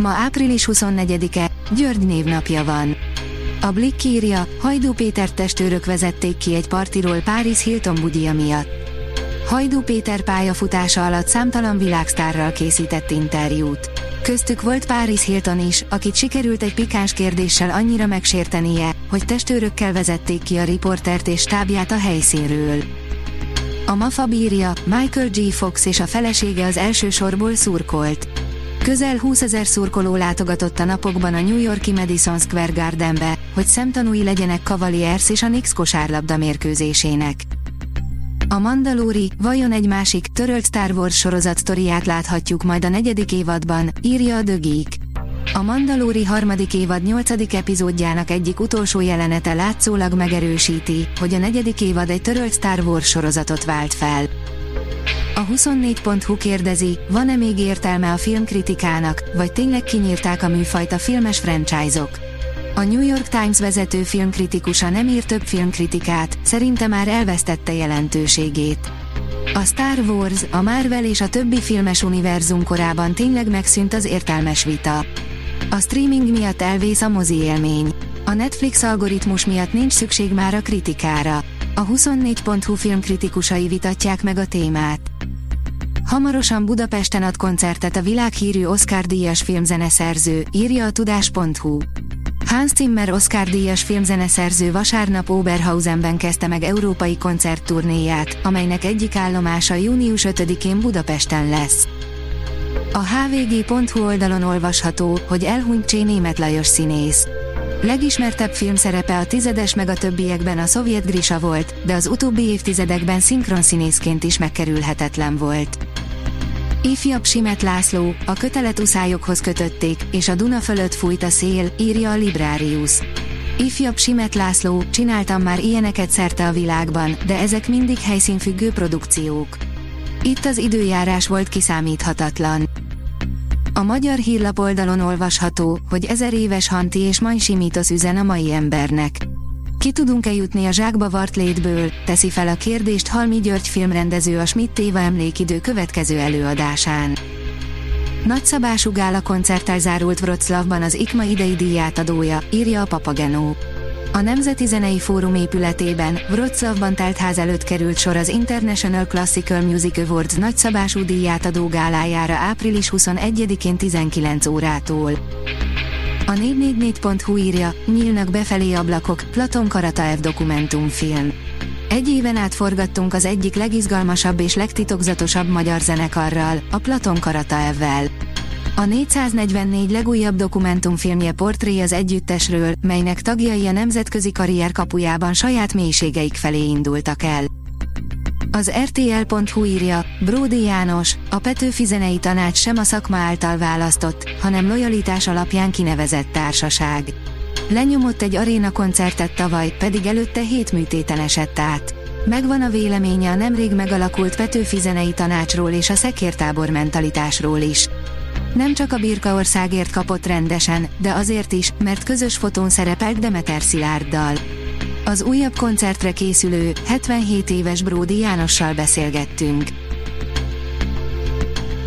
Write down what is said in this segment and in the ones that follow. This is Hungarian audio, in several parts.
Ma április 24-e, György névnapja van. A Blick írja, Hajdú Péter testőrök vezették ki egy partiról Párizs Hilton budia miatt. Hajdú Péter pályafutása alatt számtalan világsztárral készített interjút. Köztük volt Párizs Hilton is, akit sikerült egy pikáns kérdéssel annyira megsértenie, hogy testőrökkel vezették ki a riportert és stábját a helyszínről. A MAFA bírja, Michael G. Fox és a felesége az első sorból szurkolt. Közel 20 ezer szurkoló látogatott a napokban a New Yorki Madison Square Gardenbe, hogy szemtanúi legyenek Cavaliers és a Knicks kosárlabda mérkőzésének. A Mandalori, vajon egy másik, törölt Star Wars sorozat sztoriát láthatjuk majd a negyedik évadban, írja a Geek. A Mandalori harmadik évad nyolcadik epizódjának egyik utolsó jelenete látszólag megerősíti, hogy a negyedik évad egy törölt Star Wars sorozatot vált fel. A 24.hu kérdezi, van-e még értelme a filmkritikának, vagy tényleg kinyírták a műfajt a filmes franchise-ok? A New York Times vezető filmkritikusa nem ír több filmkritikát, szerinte már elvesztette jelentőségét. A Star Wars, a Marvel és a többi filmes univerzum korában tényleg megszűnt az értelmes vita. A streaming miatt elvész a mozi élmény. A Netflix algoritmus miatt nincs szükség már a kritikára. A 24.hu filmkritikusai vitatják meg a témát. Hamarosan Budapesten ad koncertet a világhírű Oscar-díjas filmzeneszerző, írja a tudás.hu. Hans Zimmer Oscar-díjas filmzeneszerző vasárnap Oberhausenben kezdte meg európai koncertturnéját, amelynek egyik állomása június 5-én Budapesten lesz. A hvg.hu oldalon olvasható, hogy elhunyt Csé német Lajos színész. Legismertebb filmszerepe a tizedes meg a többiekben a szovjet Grisa volt, de az utóbbi évtizedekben szinkronszínészként is megkerülhetetlen volt. Ifjabb Simet László, a kötelet uszályokhoz kötötték, és a Duna fölött fújt a szél, írja a Librarius. Ifjabb Simet László, csináltam már ilyeneket szerte a világban, de ezek mindig helyszínfüggő produkciók. Itt az időjárás volt kiszámíthatatlan. A magyar hírlap oldalon olvasható, hogy ezer éves Hanti és Mansi mítosz üzen a mai embernek. Ki tudunk-e jutni a zsákba vart létből, teszi fel a kérdést Halmi György filmrendező a Schmidt Éva emlékidő következő előadásán. Nagyszabású gála koncerttel zárult Wroclawban az IKMA idei díjátadója, írja a Papagenó. A Nemzeti Zenei Fórum épületében, Wroclawban telt ház előtt került sor az International Classical Music Awards nagyszabású díjátadó gálájára április 21-én 19 órától. A 444.hu írja, nyílnak befelé ablakok, Platon Karataev dokumentumfilm. Egy éven át forgattunk az egyik legizgalmasabb és legtitokzatosabb magyar zenekarral, a Platon Karataevvel. A 444 legújabb dokumentumfilmje portré az együttesről, melynek tagjai a nemzetközi karrier kapujában saját mélységeik felé indultak el. Az RTL.hu írja, Bródi János, a Petőfi Zenei Tanács sem a szakma által választott, hanem lojalitás alapján kinevezett társaság. Lenyomott egy aréna koncertet tavaly, pedig előtte hét műtéten esett át. Megvan a véleménye a nemrég megalakult Petőfi Zenei Tanácsról és a szekértábor mentalitásról is. Nem csak a Birkaországért kapott rendesen, de azért is, mert közös fotón szerepelt Demeter Szilárddal. Az újabb koncertre készülő, 77 éves Bródi Jánossal beszélgettünk.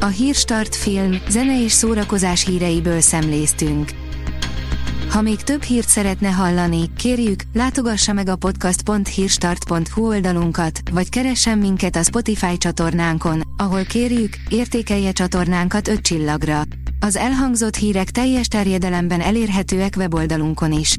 A Hírstart film, zene és szórakozás híreiből szemléztünk. Ha még több hírt szeretne hallani, kérjük, látogassa meg a podcast.hírstart.hu oldalunkat, vagy keressen minket a Spotify csatornánkon, ahol kérjük, értékelje csatornánkat 5 csillagra. Az elhangzott hírek teljes terjedelemben elérhetőek weboldalunkon is.